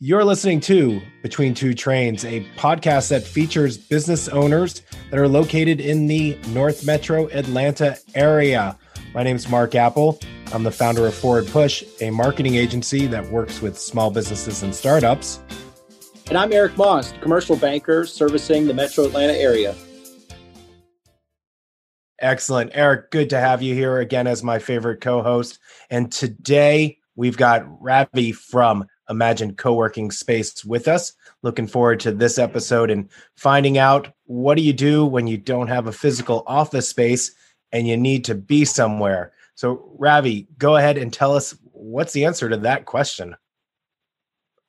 You're listening to Between Two Trains, a podcast that features business owners that are located in the North Metro Atlanta area. My name is Mark Apple. I'm the founder of Forward Push, a marketing agency that works with small businesses and startups. And I'm Eric Moss, commercial banker servicing the Metro Atlanta area. Excellent. Eric, good to have you here again as my favorite co host. And today we've got Ravi from Imagine co-working space with us. Looking forward to this episode and finding out what do you do when you don't have a physical office space and you need to be somewhere. So, Ravi, go ahead and tell us what's the answer to that question.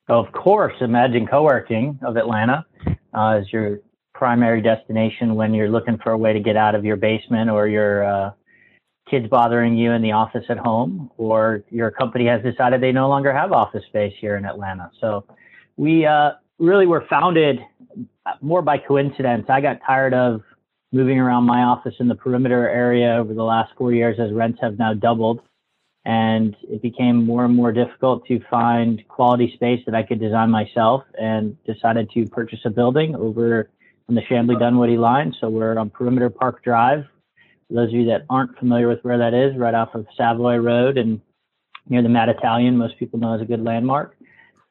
Of course, Imagine Co-working of Atlanta uh, is your primary destination when you're looking for a way to get out of your basement or your uh, kids bothering you in the office at home, or your company has decided they no longer have office space here in Atlanta. So we uh, really were founded more by coincidence. I got tired of moving around my office in the perimeter area over the last four years as rents have now doubled. And it became more and more difficult to find quality space that I could design myself and decided to purchase a building over on the Chamblee Dunwoody line. So we're on Perimeter Park Drive, for those of you that aren't familiar with where that is, right off of Savoy Road and near the Mad Italian, most people know is a good landmark,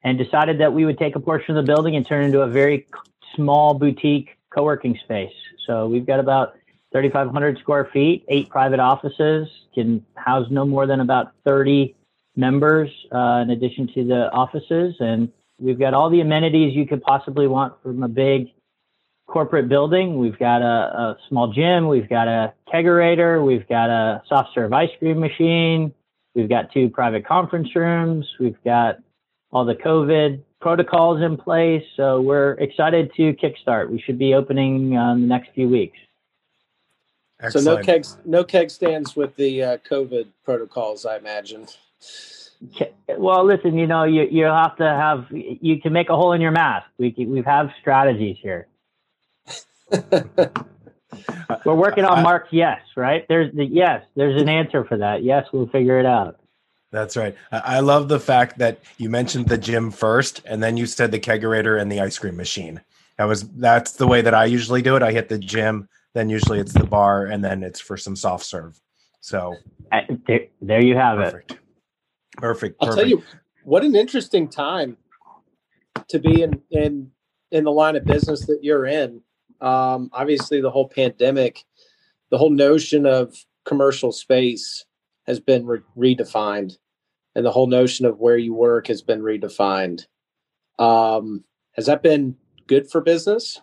and decided that we would take a portion of the building and turn it into a very small boutique co-working space. So we've got about 3,500 square feet, eight private offices, can house no more than about 30 members uh, in addition to the offices. And we've got all the amenities you could possibly want from a big corporate building. We've got a, a, small gym. We've got a kegerator. We've got a soft serve ice cream machine. We've got two private conference rooms. We've got all the COVID protocols in place. So we're excited to kickstart. We should be opening uh, in the next few weeks. Excellent. So no keg, no keg stands with the uh, COVID protocols, I imagine. Well, listen, you know, you you have to have you can make a hole in your mask. We we have strategies here. We're working on Mark. Yes, right? There's the yes. There's an answer for that. Yes, we'll figure it out. That's right. I love the fact that you mentioned the gym first, and then you said the kegerator and the ice cream machine. That was that's the way that I usually do it. I hit the gym, then usually it's the bar, and then it's for some soft serve. So uh, there, there you have perfect. it. Perfect. I'll tell you what an interesting time to be in in in the line of business that you're in um, obviously the whole pandemic, the whole notion of commercial space has been re- redefined, and the whole notion of where you work has been redefined. Um, has that been good for business?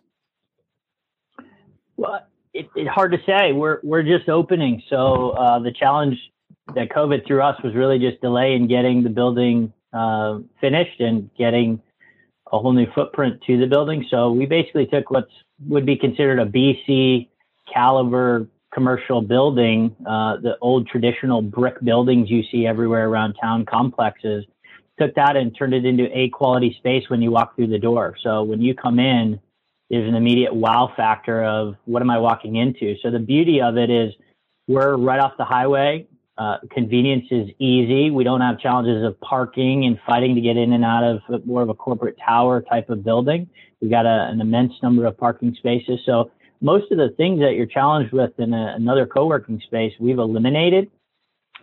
Well, it's it hard to say. We're we're just opening, so uh, the challenge that COVID threw us was really just delay in getting the building uh, finished and getting a whole new footprint to the building. So we basically took what's would be considered a BC caliber commercial building, uh, the old traditional brick buildings you see everywhere around town complexes, took that and turned it into a quality space when you walk through the door. So when you come in, there's an immediate wow factor of what am I walking into? So the beauty of it is we're right off the highway. Uh, convenience is easy. We don't have challenges of parking and fighting to get in and out of more of a corporate tower type of building. We've got a, an immense number of parking spaces. So most of the things that you're challenged with in a, another co-working space, we've eliminated.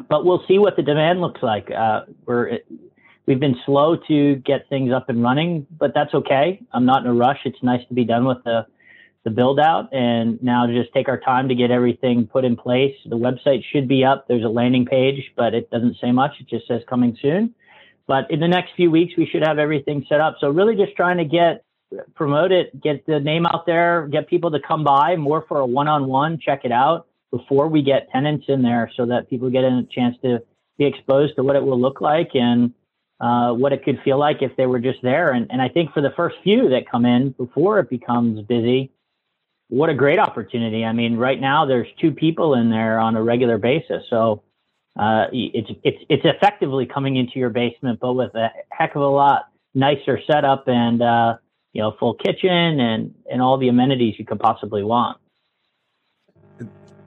But we'll see what the demand looks like. Uh, we're we've been slow to get things up and running, but that's okay. I'm not in a rush. It's nice to be done with the the build out and now just take our time to get everything put in place. The website should be up. There's a landing page, but it doesn't say much. It just says coming soon. But in the next few weeks, we should have everything set up. So really just trying to get promote it, get the name out there, get people to come by more for a one-on-one, check it out before we get tenants in there so that people get a chance to be exposed to what it will look like and uh, what it could feel like if they were just there. And, and I think for the first few that come in before it becomes busy, what a great opportunity. I mean, right now there's two people in there on a regular basis. So uh, it's, it's, it's effectively coming into your basement, but with a heck of a lot nicer setup and, uh, you know, full kitchen and, and all the amenities you could possibly want.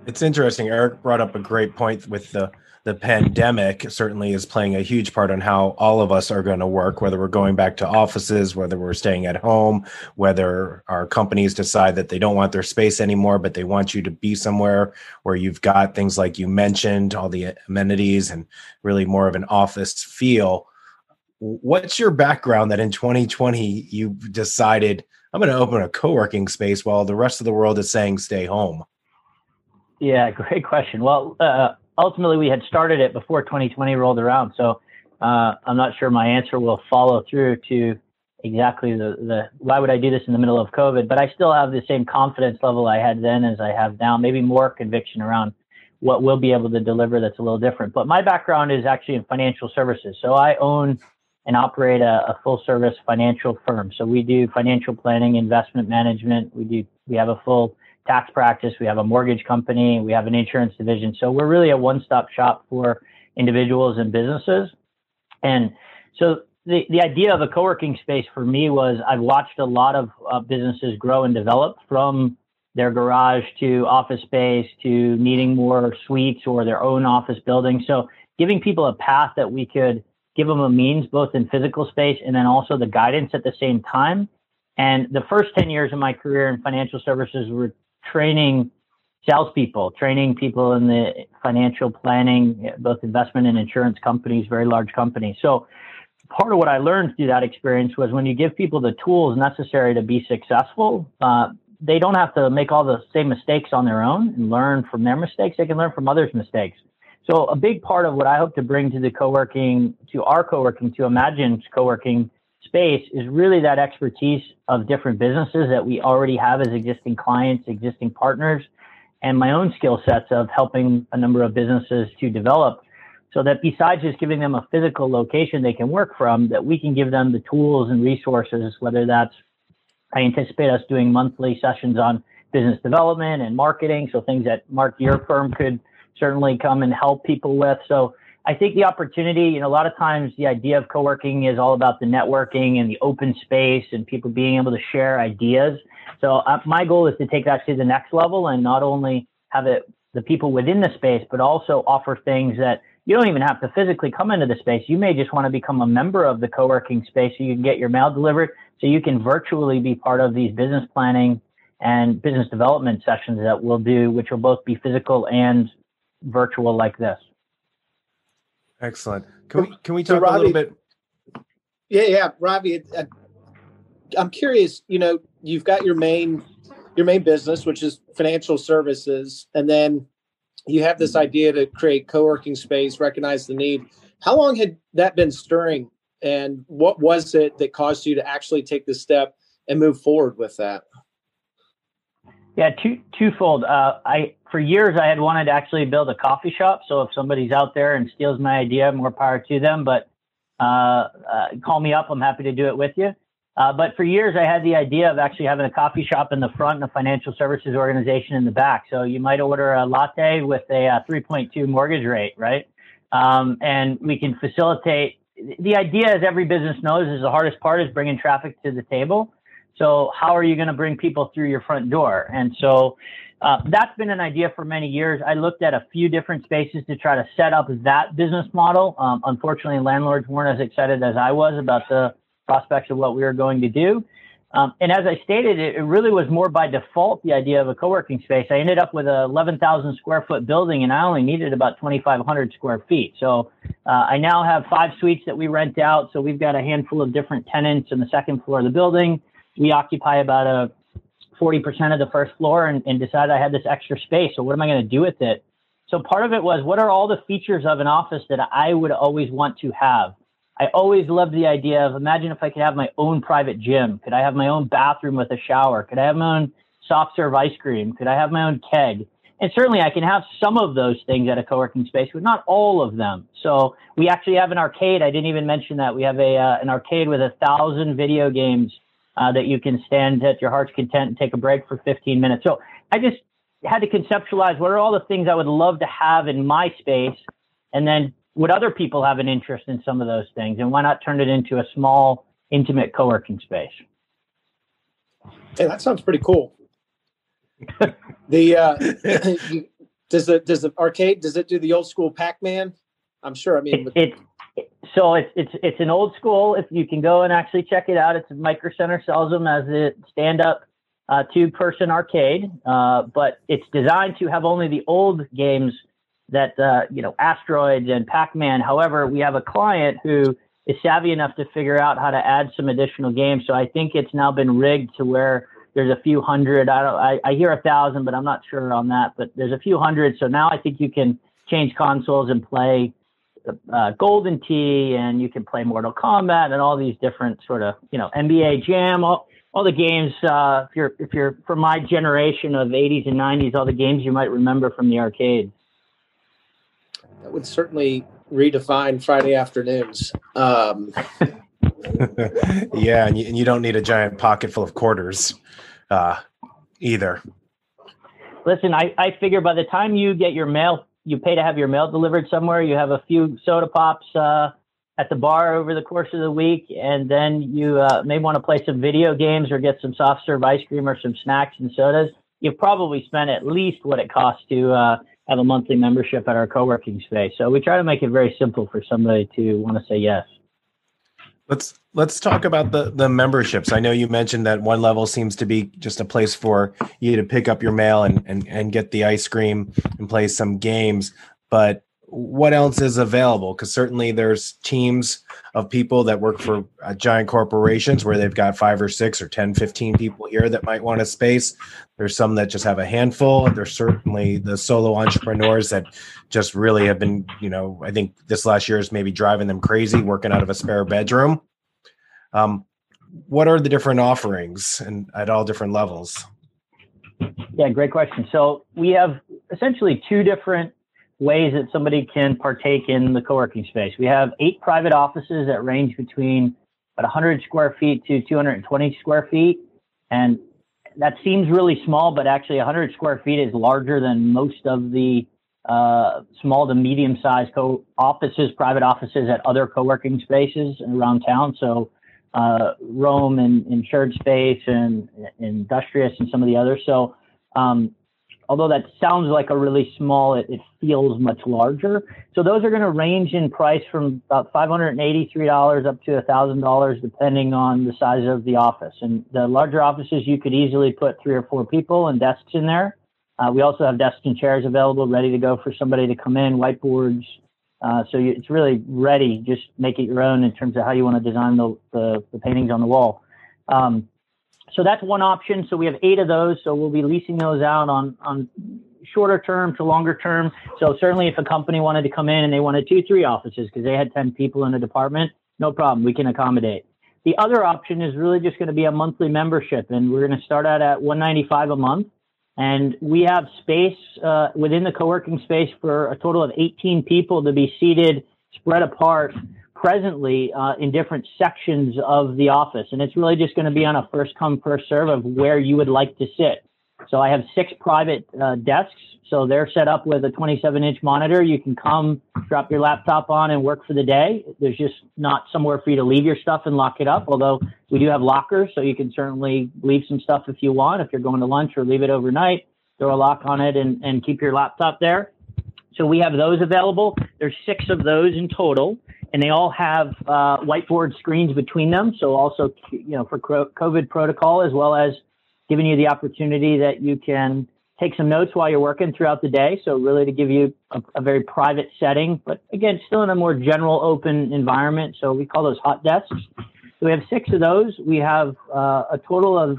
It's interesting. Eric brought up a great point with the, the pandemic certainly is playing a huge part on how all of us are going to work, whether we're going back to offices, whether we're staying at home, whether our companies decide that they don't want their space anymore, but they want you to be somewhere where you've got things like you mentioned, all the amenities and really more of an office feel. What's your background that in 2020 you decided I'm going to open a co working space while the rest of the world is saying stay home? Yeah, great question. Well, uh, ultimately we had started it before 2020 rolled around. So uh, I'm not sure my answer will follow through to exactly the, the why would I do this in the middle of COVID, but I still have the same confidence level I had then as I have now, maybe more conviction around what we'll be able to deliver that's a little different. But my background is actually in financial services. So I own and operate a, a full service financial firm. So we do financial planning, investment management. We do, we have a full tax practice, we have a mortgage company, we have an insurance division. So we're really a one-stop shop for individuals and businesses. And so the, the idea of a co-working space for me was I've watched a lot of uh, businesses grow and develop from their garage to office space to needing more suites or their own office building. So giving people a path that we could give them a means both in physical space and then also the guidance at the same time. And the first 10 years of my career in financial services were training salespeople, training people in the financial planning, both investment and insurance companies, very large companies. So part of what I learned through that experience was when you give people the tools necessary to be successful, uh, they don't have to make all the same mistakes on their own and learn from their mistakes. They can learn from others' mistakes. So a big part of what I hope to bring to the co-working, to our co-working, to Imagine's co-working space is really that expertise of different businesses that we already have as existing clients, existing partners, and my own skill sets of helping a number of businesses to develop so that besides just giving them a physical location they can work from, that we can give them the tools and resources, whether that's I anticipate us doing monthly sessions on business development and marketing. So things that Mark, your firm could certainly come and help people with. So I think the opportunity, you know, a lot of times the idea of co-working is all about the networking and the open space and people being able to share ideas. So uh, my goal is to take that to the next level and not only have it the people within the space, but also offer things that you don't even have to physically come into the space. You may just want to become a member of the co-working space so you can get your mail delivered so you can virtually be part of these business planning and business development sessions that we'll do, which will both be physical and virtual like this. Excellent. Can we can we talk so Ravi, a little bit? Yeah, yeah, Ravi. Uh, I'm curious. You know, you've got your main your main business, which is financial services, and then you have this idea to create co-working space, recognize the need. How long had that been stirring, and what was it that caused you to actually take the step and move forward with that? Yeah, two twofold. Uh, I for years I had wanted to actually build a coffee shop. So if somebody's out there and steals my idea, more power to them. But uh, uh, call me up. I'm happy to do it with you. Uh, but for years I had the idea of actually having a coffee shop in the front and a financial services organization in the back. So you might order a latte with a, uh, 3.2 mortgage rate, right? Um, and we can facilitate. The idea, as every business knows, is the hardest part is bringing traffic to the table. So how are you going to bring people through your front door? And so uh, that's been an idea for many years. I looked at a few different spaces to try to set up that business model. Um, unfortunately, landlords weren't as excited as I was about the prospects of what we were going to do. Um, and as I stated, it, it, really was more by default the idea of a co-working space. I ended up with a 11,000 square foot building, and I only needed about 2,500 square feet. So uh, I now have five suites that we rent out. So we've got a handful of different tenants in the second floor of the building we occupy about a 40% of the first floor and, and decided I had this extra space. So what am I going to do with it? So part of it was what are all the features of an office that I would always want to have? I always loved the idea of imagine if I could have my own private gym. Could I have my own bathroom with a shower? Could I have my own soft serve ice cream? Could I have my own keg? And certainly I can have some of those things at a co-working space, but not all of them. So we actually have an arcade. I didn't even mention that. We have a uh, an arcade with a thousand video games uh, that you can stand at your heart's content and take a break for 15 minutes. So I just had to conceptualize what are all the things I would love to have in my space, and then would other people have an interest in some of those things, and why not turn it into a small, intimate co-working space? Hey, that sounds pretty cool. the uh, Does the does the arcade does it do the old school Pac Man? I'm sure. I mean, it, it, so it's it's it's an old school. If you can go and actually check it out, it's Micro Center sells them as a stand up uh, two person arcade, uh, but it's designed to have only the old games that uh, you know Asteroids and Pac Man. However, we have a client who is savvy enough to figure out how to add some additional games. So I think it's now been rigged to where there's a few hundred. I don't. I, I hear a thousand, but I'm not sure on that. But there's a few hundred. So now I think you can change consoles and play uh, Golden Tee, and you can play Mortal Kombat and all these different sort of you know NBA Jam. All, all the games. Uh, if you're if you're from my generation of 80s and 90s, all the games you might remember from the arcade. That would certainly redefine Friday afternoons. Um, yeah, and you, and you, don't need a giant pocket full of quarters uh, either. Listen, I, I figure by the time you get your mail, you pay to have your mail delivered somewhere. You have a few soda pops uh, at the bar over the course of the week, and then you uh, may want to play some video games or get some soft serve ice cream or some snacks and sodas. You've probably spent at least what it costs to uh, have a monthly membership at our co-working space. So we try to make it very simple for somebody to want to say yes. Let's let's talk about the the memberships. I know you mentioned that one level seems to be just a place for you to pick up your mail and and, and get the ice cream and play some games. But what else is available because certainly there's teams of people that work for uh, giant corporations where they've got five or six or 10 15 people here that might want a space there's some that just have a handful there's certainly the solo entrepreneurs that just really have been you know i think this last year is maybe driving them crazy working out of a spare bedroom um, what are the different offerings and at all different levels yeah great question so we have essentially two different ways that somebody can partake in the co-working space. We have eight private offices that range between about 100 square feet to 220 square feet. And that seems really small, but actually 100 square feet is larger than most of the uh, small to medium sized co offices, private offices at other co-working spaces around town. So uh, Roam and Insured Space and Industrious and some of the others. So um, although that sounds like a really small, it, it feels much larger. So those are going to range in price from about $583 up to $1,000, depending on the size of the office. And the larger offices, you could easily put three or four people and desks in there. Uh, we also have desks and chairs available, ready to go for somebody to come in, whiteboards. Uh, so you, it's really ready. Just make it your own in terms of how you want to design the, the, the paintings on the wall. Um, so that's one option. So we have eight of those. So we'll be leasing those out on on shorter term to longer term. So certainly, if a company wanted to come in and they wanted two, three offices because they had ten people in a department, no problem, we can accommodate. The other option is really just going to be a monthly membership, and we're going to start out at 195 a month. And we have space uh, within the co-working space for a total of 18 people to be seated, spread apart presently uh, in different sections of the office. And it's really just going to be on a first come, first serve of where you would like to sit. So I have six private uh, desks. So they're set up with a 27 inch monitor. You can come, drop your laptop on, and work for the day. There's just not somewhere for you to leave your stuff and lock it up, although we do have lockers. So you can certainly leave some stuff if you want, if you're going to lunch or leave it overnight, throw a lock on it and, and keep your laptop there. So we have those available. There's six of those in total and they all have uh, whiteboard screens between them. So also, you know, for COVID protocol, as well as giving you the opportunity that you can take some notes while you're working throughout the day. So really to give you a, a very private setting, but again, still in a more general open environment. So we call those hot desks. So we have six of those. We have uh, a total of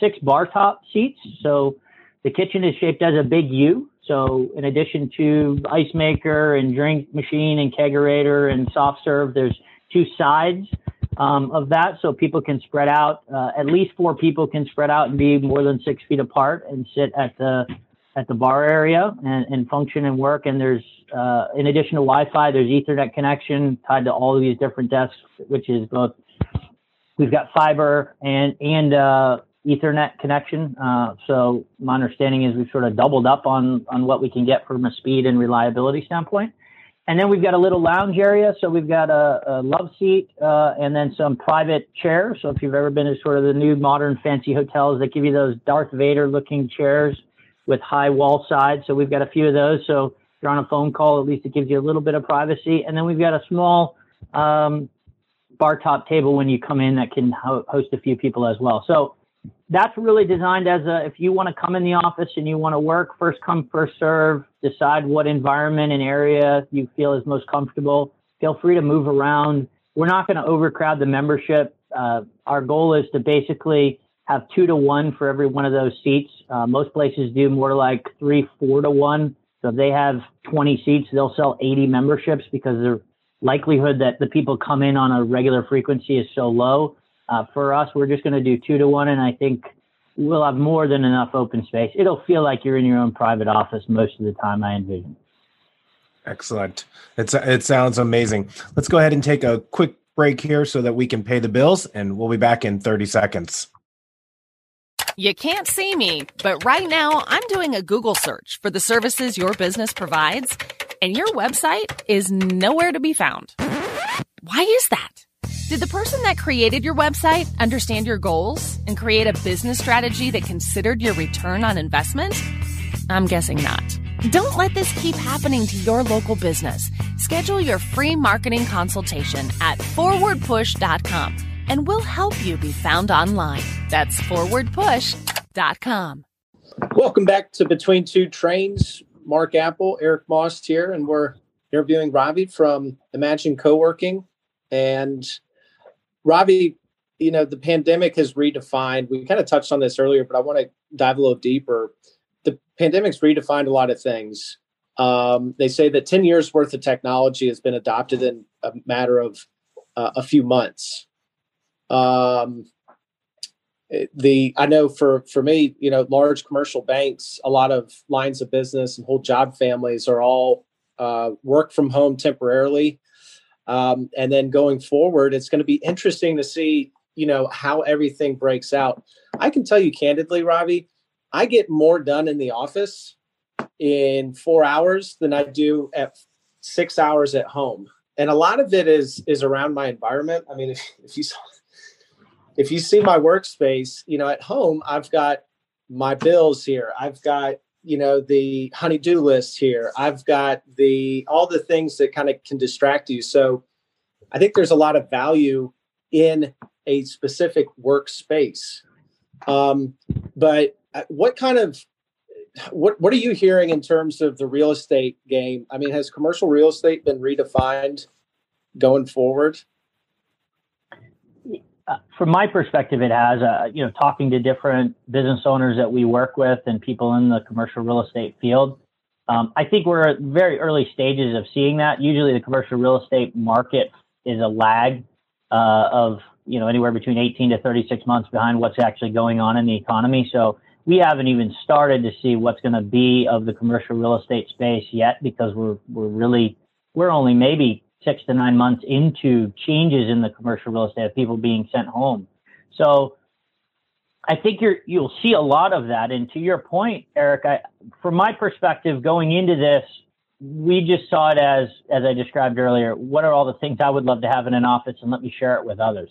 six bar top seats. So the kitchen is shaped as a big U. So in addition to ice maker and drink machine and kegerator and soft serve, there's two sides um, of that, so people can spread out. Uh, at least four people can spread out and be more than six feet apart and sit at the at the bar area and, and function and work. And there's uh, in addition to Wi-Fi, there's Ethernet connection tied to all of these different desks, which is both. We've got fiber and and uh, Ethernet connection. Uh, so my understanding is we've sort of doubled up on on what we can get from a speed and reliability standpoint. And then we've got a little lounge area. So we've got a, a love seat uh, and then some private chairs. So if you've ever been to sort of the new modern fancy hotels that give you those Darth Vader looking chairs with high wall sides. So we've got a few of those. So if you're on a phone call, at least it gives you a little bit of privacy. And then we've got a small um, bar top table when you come in that can ho- host a few people as well. So that's really designed as a if you want to come in the office and you want to work first come first serve decide what environment and area you feel is most comfortable feel free to move around. We're not going to overcrowd the membership. Uh, our goal is to basically have two to one for every one of those seats. Uh, most places do more like three four to one. So if they have 20 seats they'll sell 80 memberships because the likelihood that the people come in on a regular frequency is so low uh, for us, we're just going to do two to one, and I think we'll have more than enough open space. It'll feel like you're in your own private office most of the time. I envision. Excellent. It's it sounds amazing. Let's go ahead and take a quick break here so that we can pay the bills, and we'll be back in 30 seconds. You can't see me, but right now I'm doing a Google search for the services your business provides, and your website is nowhere to be found. Why is that? Did the person that created your website understand your goals and create a business strategy that considered your return on investment? I'm guessing not. Don't let this keep happening to your local business. Schedule your free marketing consultation at forwardpush.com and we'll help you be found online. That's forwardpush.com. Welcome back to Between Two Trains. Mark Apple, Eric Moss here, and we're interviewing Ravi from Imagine Co-working. And Ravi, you know, the pandemic has redefined, we kind of touched on this earlier, but I want to dive a little deeper. The pandemic's redefined a lot of things. Um, they say that 10 years worth of technology has been adopted in a matter of uh, a few months. Um, the I know for for me, you know, large commercial banks, a lot of lines of business and whole job families are all uh, work from home temporarily um, and then going forward, it's going to be interesting to see, you know, how everything breaks out. I can tell you candidly, Ravi, I get more done in the office in four hours than I do at six hours at home. And a lot of it is is around my environment. I mean, if, if you saw, if you see my workspace, you know, at home, I've got my bills here. I've got you know the honeydew list here. I've got the all the things that kind of can distract you. So i think there's a lot of value in a specific workspace. Um, but uh, what kind of what what are you hearing in terms of the real estate game? I mean has commercial real estate been redefined going forward uh, from my perspective, it has. Uh, you know, talking to different business owners that we work with and people in the commercial real estate field, um, I think we're at very early stages of seeing that. Usually, the commercial real estate market is a lag uh, of you know anywhere between 18 to 36 months behind what's actually going on in the economy. So we haven't even started to see what's going to be of the commercial real estate space yet because we're we're really we're only maybe six to nine months into changes in the commercial real estate of people being sent home. So I think you're you'll see a lot of that. And to your point, Eric, I, from my perspective, going into this, we just saw it as as I described earlier. What are all the things I would love to have in an office, and let me share it with others,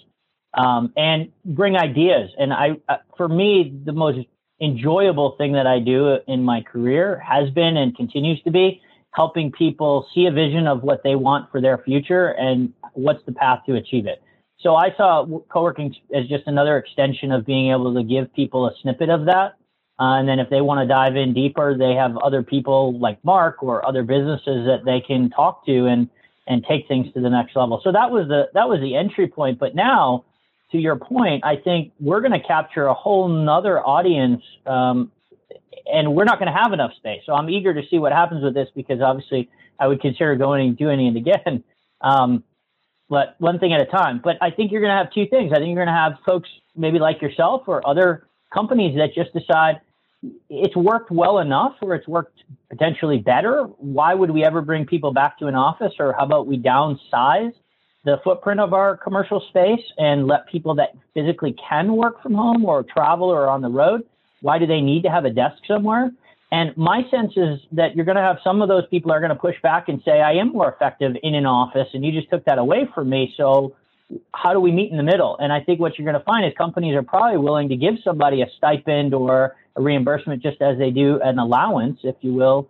um, and bring ideas. And I, uh, for me, the most enjoyable thing that I do in my career has been and continues to be helping people see a vision of what they want for their future and what's the path to achieve it. So I saw co-working as just another extension of being able to give people a snippet of that. Uh, and then if they want to dive in deeper, they have other people like Mark or other businesses that they can talk to and and take things to the next level. So that was the that was the entry point. But now, to your point, I think we're going to capture a whole nother audience um, and we're not going to have enough space. So I'm eager to see what happens with this because obviously I would consider going and doing it again. Um, but one thing at a time. But I think you're going to have two things. I think you're going to have folks maybe like yourself or other companies that just decide it's worked well enough or it's worked potentially better. Why would we ever bring people back to an office? Or how about we downsize the footprint of our commercial space and let people that physically can work from home or travel or on the road why do they need to have a desk somewhere? And my sense is that you're going to have some of those people are going to push back and say, I am more effective in an office, and you just took that away from me. So how do we meet in the middle? And I think what you're going to find is companies are probably willing to give somebody a stipend or a reimbursement just as they do an allowance, if you will,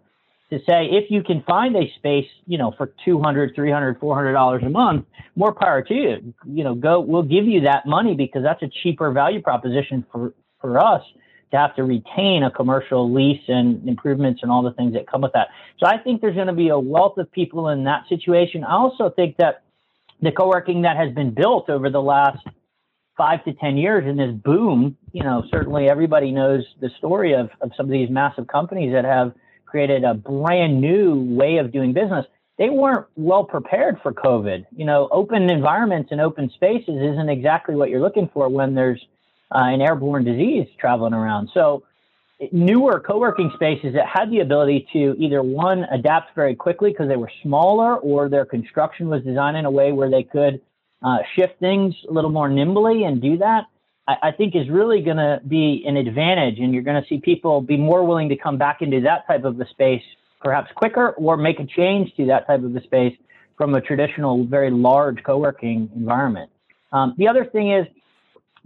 to say if you can find a space, you know, for 200, 300, 400 dollars a month, more power to you. You know, go we'll give you that money because that's a cheaper value proposition for for us to have to retain a commercial lease and improvements and all the things that come with that. So I think there's going to be a wealth of people in that situation. I also think that the co-working that has been built over the last five to 10 years in this boom, you know, certainly everybody knows the story of, of some of these massive companies that have created a brand new way of doing business. They weren't well prepared for COVID. You know, open environments and open spaces isn't exactly what you're looking for when there's uh, an airborne disease traveling around. So, newer co-working spaces that had the ability to either one adapt very quickly because they were smaller or their construction was designed in a way where they could uh, shift things a little more nimbly and do that I, I think is really going to be an advantage and you're going to see people be more willing to come back into that type of a space perhaps quicker or make a change to that type of a space from a traditional very large co-working environment um, the other thing is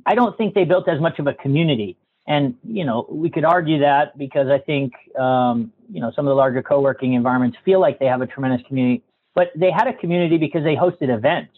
i don't think they built as much of a community and you know, we could argue that because I think um, you know some of the larger co-working environments feel like they have a tremendous community, but they had a community because they hosted events,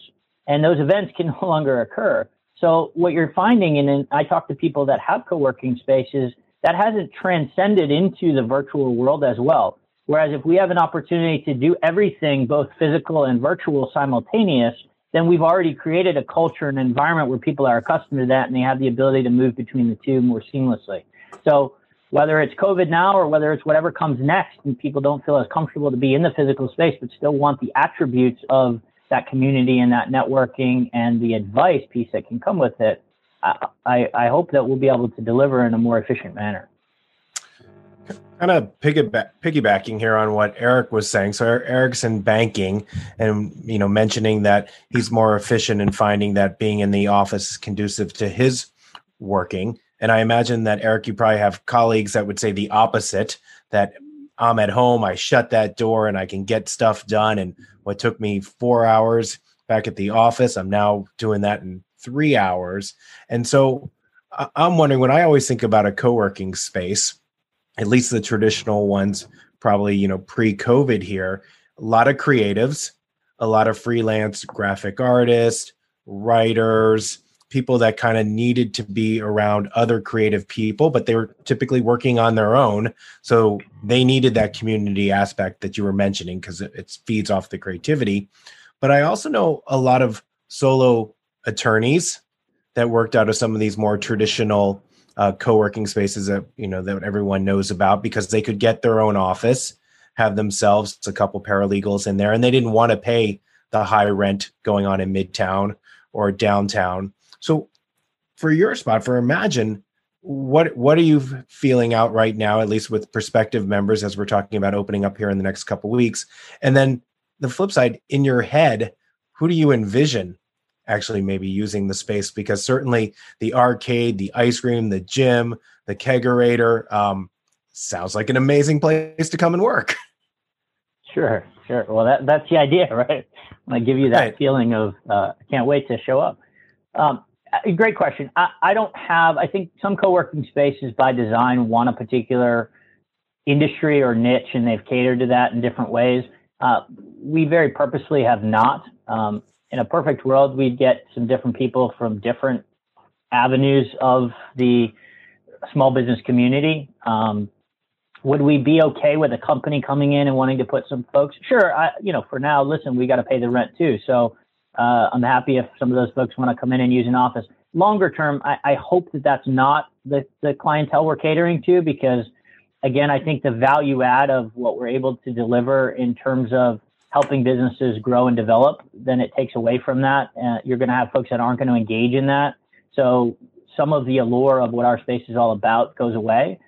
and those events can no longer occur. So what you're finding, and I talk to people that have co-working spaces, that hasn't transcended into the virtual world as well. Whereas if we have an opportunity to do everything, both physical and virtual simultaneous, then we've already created a culture and environment where people are accustomed to that and they have the ability to move between the two more seamlessly. So whether it's COVID now or whether it's whatever comes next and people don't feel as comfortable to be in the physical space but still want the attributes of that community and that networking and the advice piece that can come with it, I, I hope that we'll be able to deliver in a more efficient manner kind of piggyback, piggybacking here on what Eric was saying. So Eric's in banking, and you know, mentioning that he's more efficient in finding that being in the office is conducive to his working. And I imagine that Eric, you probably have colleagues that would say the opposite. That I'm at home, I shut that door, and I can get stuff done. And what took me four hours back at the office, I'm now doing that in three hours. And so I'm wondering when I always think about a co-working space at least the traditional ones, probably, you know, pre COVID here, a lot of creatives, a lot of freelance graphic artists, writers, people that kind of needed to be around other creative people, but they were typically working on their own. So they needed that community aspect that you were mentioning because it, it feeds off the creativity. But I also know a lot of solo attorneys that worked out of some of these more traditional uh, co-working spaces that you know that everyone knows about because they could get their own office have themselves a couple paralegals in there and they didn't want to pay the high rent going on in midtown or downtown. So for your spot for imagine what what are you feeling out right now at least with prospective members as we're talking about opening up here in the next couple weeks? And then the flip side in your head who do you envision actually maybe using the space because certainly the arcade, the ice cream, the gym, the kegerator um, sounds like an amazing place to come and work. Sure, sure. Well, that, that's the idea, right? I give you that right. feeling of uh, I can't wait to show up. Um, great question. I, I don't have. I think some co-working spaces by design want a particular industry or niche, and they've catered to that in different ways. Uh, we very purposely have not. Um, in a perfect world, we'd get some different people from different avenues of the small business community. Um, would we be okay with a company coming in and wanting to put some folks? Sure. I, you know, for now, listen, we got to pay the rent too. So uh, I'm happy if some of those folks want to come in and use an office. Longer term, I, I hope that that's not the, the clientele we're catering to because, again, I think the value add of what we're able to deliver in terms of helping businesses grow and develop, then it takes away from that. Uh, you're going to have folks that aren't going to engage in that. So some of the allure of what our space is all about goes away.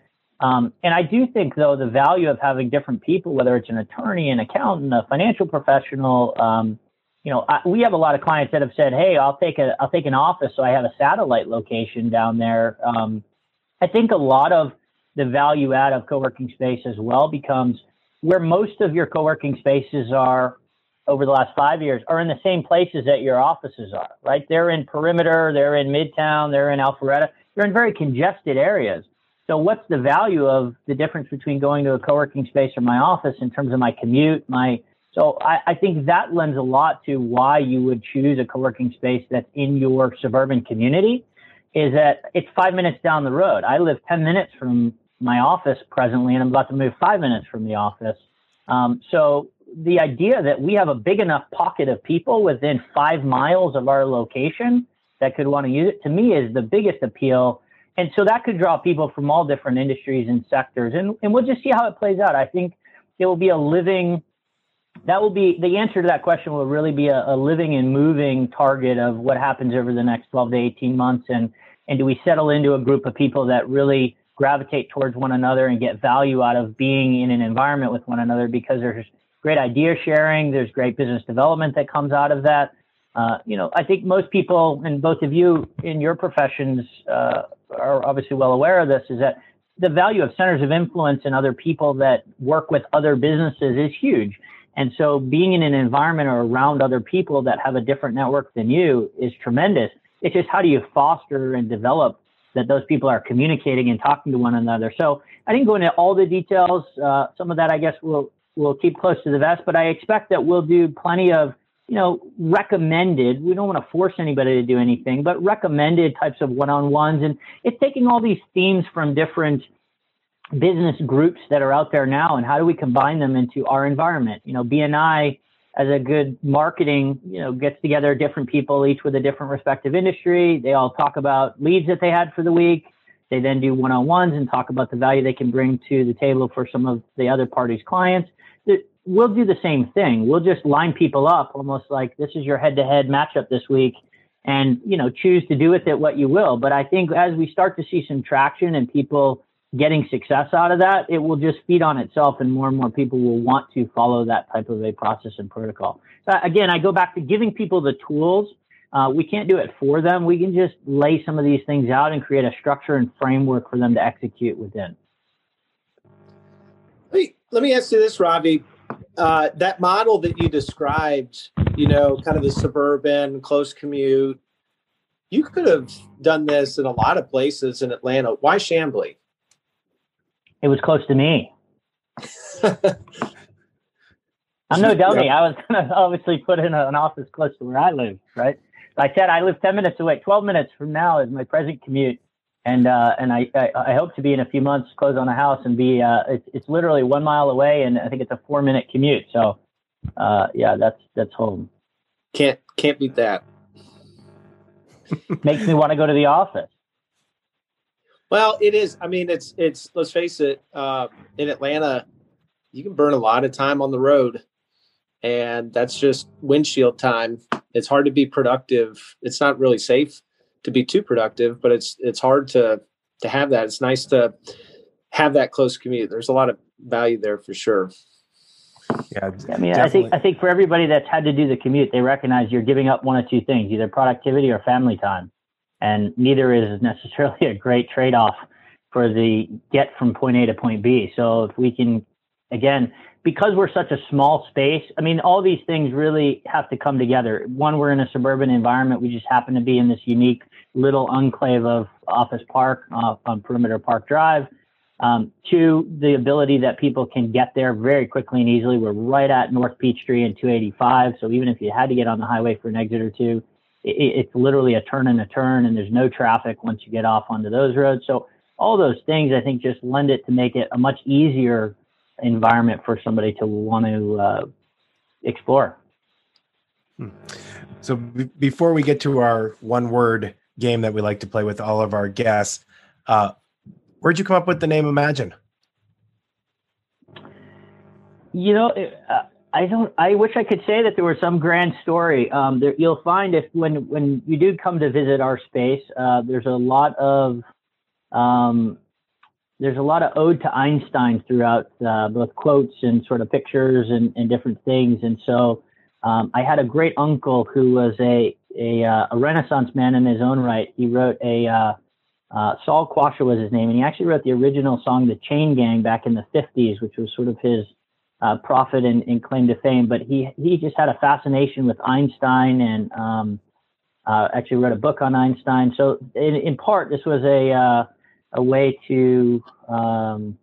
Um, and I do think, though, the value of having different people, whether it's an attorney, an accountant, a financial professional, um, you know, I, we have a lot of clients that have said, "Hey, I'll take a, I'll take an office, so I have a satellite location down there." Um, I think a lot of the value add of co-working space as well becomes where most of your co-working spaces are over the last five years are in the same places that your offices are, right? They're in perimeter, they're in Midtown, they're in Alpharetta, they're in very congested areas. So what's the value of the difference between going to a co-working space or my office in terms of my commute, my so I, I think that lends a lot to why you would choose a co-working space that's in your suburban community is that it's five minutes down the road. I live 10 minutes from my office presently, and I'm about to move five minutes from the office. Um, so the idea that we have a big enough pocket of people within five miles of our location that could want to use it to me is the biggest appeal and so that could draw people from all different industries and sectors. And, and we'll just see how it plays out. I think it will be a living, that will be the answer to that question will really be a, a living and moving target of what happens over the next 12 to 18 months. And, and do we settle into a group of people that really gravitate towards one another and get value out of being in an environment with one another because there's great idea sharing, there's great business development that comes out of that. Uh, you know, I think most people, and both of you in your professions, uh, are obviously well aware of this, is that the value of centers of influence and other people that work with other businesses is huge. And so being in an environment or around other people that have a different network than you is tremendous. It's just how do you foster and develop that those people are communicating and talking to one another. So I didn't go into all the details. Uh, some of that I guess we'll we'll keep close to the vest, but I expect that we'll do plenty of you know, recommended. We don't want to force anybody to do anything, but recommended types of one-on-ones. And it's taking all these themes from different business groups that are out there now, and how do we combine them into our environment? You know, BNI as a good marketing, you know, gets together different people, each with a different respective industry. They all talk about leads that they had for the week. They then do one-on-ones and talk about the value they can bring to the table for some of the other parties' clients we'll do the same thing. We'll just line people up almost like this is your head to head matchup this week and, you know, choose to do with it what you will. But I think as we start to see some traction and people getting success out of that, it will just feed on itself and more and more people will want to follow that type of a process and protocol. So again, I go back to giving people the tools. Uh, we can't do it for them. We can just lay some of these things out and create a structure and framework for them to execute within. Hey, let me ask you this, Ravi uh, that model that you described, you know, kind of the suburban close commute, you could have done this in a lot of places in Atlanta. Why Chamblee? It was close to me. I'm no dummy. Yep. I was going to obviously put in an office close to where I live, right? I said I live 10 minutes away. 12 minutes from now is my present commute and uh, and I, I, I hope to be in a few months close on a house and be uh, it's it's literally one mile away and I think it's a four minute commute. So uh, yeah, that's that's home. Can't can't beat that. Makes me want to go to the office. Well, it is. I mean, it's it's. Let's face it. Uh, in Atlanta, you can burn a lot of time on the road, and that's just windshield time. It's hard to be productive. It's not really safe to be too productive, but it's it's hard to to have that. It's nice to have that close commute. There's a lot of value there for sure. Yeah, I mean, definitely. I think I think for everybody that's had to do the commute, they recognize you're giving up one of two things: either productivity or family time, and neither is necessarily a great trade-off for the get from point A to point B. So if we can, again, because we're such a small space, I mean, all these things really have to come together. One, we're in a suburban environment. We just happen to be in this unique little enclave of Office Park uh, on Perimeter Park Drive. Um, two, the ability that people can get there very quickly and easily. We're right at North Peachtree and 285. So even if you had to get on the highway for an exit or two, it, it's literally a turn and a turn, and there's no traffic once you get off onto those roads. So all those things, I think, just lend it to make it a much easier environment for somebody to want to uh, explore. Hmm. So b- before we get to our one word game that we like to play with all of our guests. Uh, where'd you come up with the name Imagine? You know, uh, I don't. I wish I could say that there was some grand story. Um, there, you'll find if when when you do come to visit our space, uh, there's a lot of um, there's a lot of ode to Einstein throughout uh, both quotes and sort of pictures and, and different things. And so um, I had a great uncle who was a a, uh, a Renaissance man in his own right. He wrote a uh, uh, Sol Quasha was his name, and he actually wrote the original song "The Chain Gang" back in the '50s, which was sort of his uh, prophet and, and, claim to fame, but he he just had a fascination with Einstein and um, uh, actually wrote a book on Einstein. So in, in part, this was a uh, a way to um,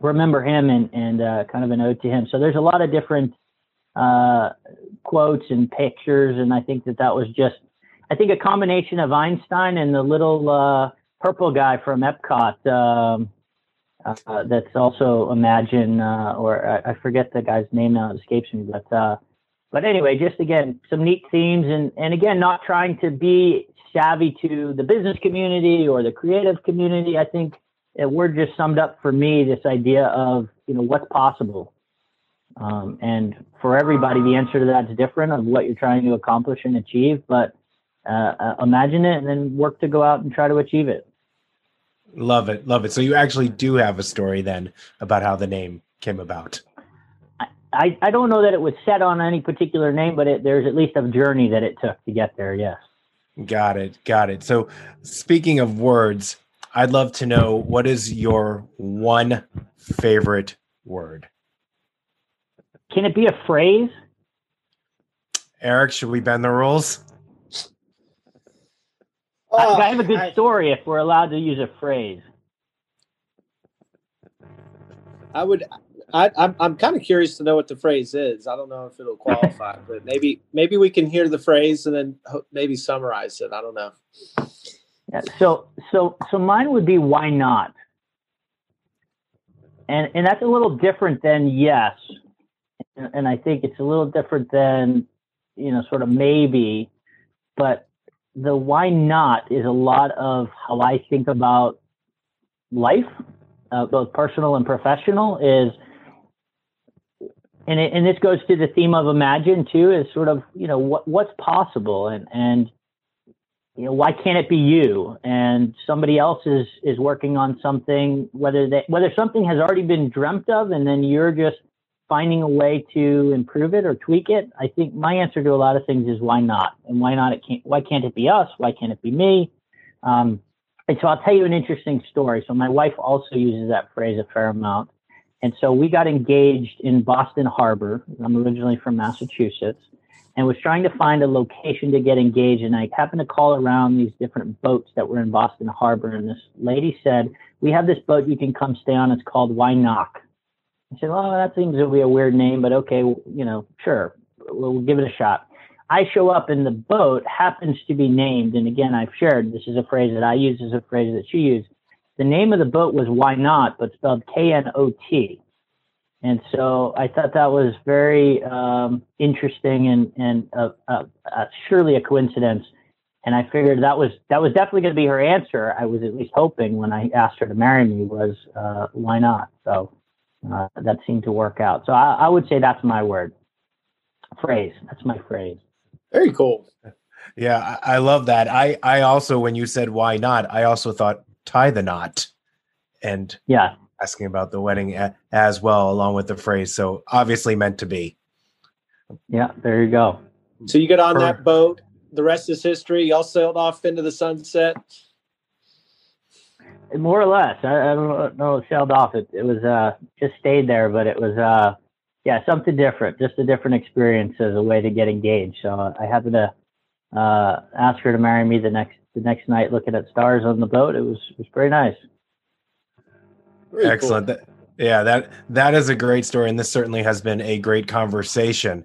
remember him and and uh, kind of an ode to him. So there's a lot of different uh, quotes and pictures, and I think that that was just I think a combination of Einstein and the little uh, purple guy from Epcot. Um, uh, that's also Imagine, uh, or I, I, forget the guy's name now, it escapes me. But uh, but anyway, just again, some neat themes, and and again, not trying to be savvy to the business community or the creative community. I think it word just summed up for me this idea of you know what's possible, um, and for everybody, the answer to that is different of what you're trying to accomplish and achieve. But uh, uh, imagine it and then work to go out and try to achieve it. Love it. Love it. So you actually do have a story then about how the name came about. I, I don't know that it was set on any particular name, but it, there's at least a journey that it took to get there. Yes. Got it. Got it. So speaking of words, I'd love to know what is your one favorite word? Can it be a phrase? Eric, should we bend the rules? Oh, I have a good I, story if we're allowed to use a phrase. I would. I, I'm I'm kind of curious to know what the phrase is. I don't know if it'll qualify, but maybe maybe we can hear the phrase and then maybe summarize it. I don't know. Yeah, so so so mine would be why not, and and that's a little different than yes, and, and I think it's a little different than you know sort of maybe, but the why not is a lot of how I think about life, uh, both personal and professional. Is and it, and this goes to the theme of imagine too. Is sort of you know what what's possible and and you know why can't it be you and somebody else is is working on something whether they whether something has already been dreamt of and then you're just finding a way to improve it or tweak it, I think my answer to a lot of things is why not? And why not? It can't. Why can't it be us? Why can't it be me? Um, and so I'll tell you an interesting story. So my wife also uses that phrase a fair amount. And so we got engaged in Boston Harbor. I'm originally from Massachusetts and was trying to find a location to get engaged. And I happened to call around these different boats that were in Boston Harbor. And this lady said, We have this boat you can come stay on. It's called Why Knot. I said, well, that seems to be a weird name, but okay, you know, sure, we'll, give it a shot. I show up and the boat happens to be named, and again, I've shared this is a phrase that I use, is a phrase that she used. The name of the boat was Why Not, but spelled K N O T. And so I thought that was very um, interesting and, and uh, uh, uh, surely a coincidence. And I figured that was that was definitely going to be her answer. I was at least hoping when I asked her to marry me was uh, why not. So uh, that seemed to work out. So I, I, would say that's my word phrase. That's my phrase. Very cool. Yeah, I, I love that. I I also when you said why not, I also thought tie the knot, and yeah, asking about the wedding a, as well along with the phrase. So obviously meant to be. Yeah, there you go. So you get on that boat. The rest is history. Y'all sailed off into the sunset. More or less. I, I don't know. It Sailed off. It, it was uh, just stayed there, but it was uh, yeah, something different. Just a different experience as a way to get engaged. So I happened to uh, ask her to marry me the next the next night, looking at stars on the boat. It was it was very nice. Very Excellent. Cool. That, yeah, that that is a great story, and this certainly has been a great conversation.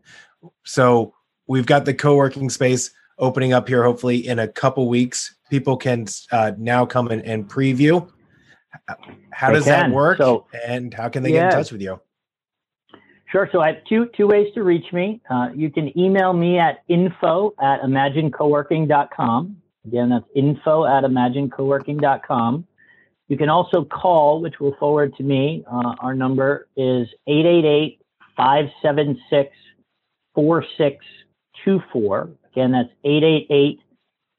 So we've got the co-working space opening up here, hopefully in a couple weeks people can uh, now come in and preview. How does that work? So, and how can they yeah. get in touch with you? Sure. So I have two two ways to reach me. Uh, you can email me at info at imaginecoworking.com. Again, that's info at imaginecoworking.com. You can also call, which will forward to me. Uh, our number is 888 576 4624. Again, that's 888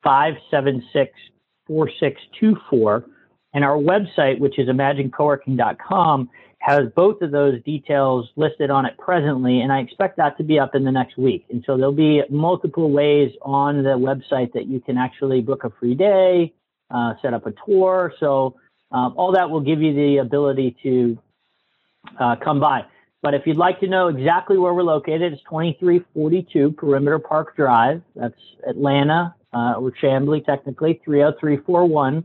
576 4624. And our website, which is imaginecoworking.com, has both of those details listed on it presently, and I expect that to be up in the next week. And so there'll be multiple ways on the website that you can actually book a free day, uh, set up a tour. So um, all that will give you the ability to uh, come by. But if you'd like to know exactly where we're located, it's 2342 Perimeter Park Drive. That's Atlanta uh, or Chamblee, technically, 30341.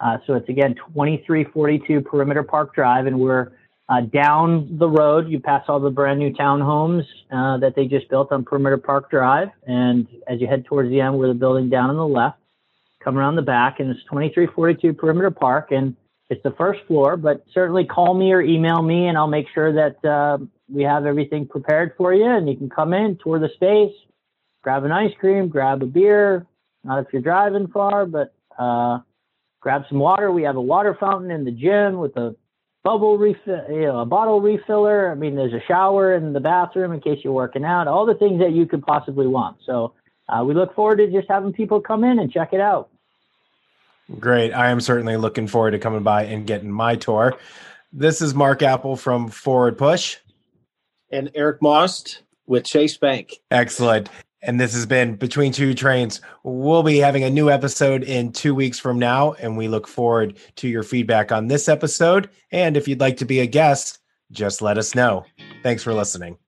Uh, so it's again 2342 Perimeter Park Drive, and we're uh, down the road. You pass all the brand new townhomes uh, that they just built on Perimeter Park Drive, and as you head towards the end, we're the building down on the left. Come around the back, and it's 2342 Perimeter Park, and it's the first floor. But certainly call me or email me, and I'll make sure that uh, we have everything prepared for you, and you can come in, tour the space, grab an ice cream, grab a beer. Not if you're driving far, but uh, grab some water. We have a water fountain in the gym with a bubble refill, you know, a bottle refiller. I mean, there's a shower in the bathroom in case you're working out. All the things that you could possibly want. So uh, we look forward to just having people come in and check it out. Great. I am certainly looking forward to coming by and getting my tour. This is Mark Apple from Forward Push. And Eric Most with Chase Bank. Excellent. And this has been Between Two Trains. We'll be having a new episode in two weeks from now, and we look forward to your feedback on this episode. And if you'd like to be a guest, just let us know. Thanks for listening.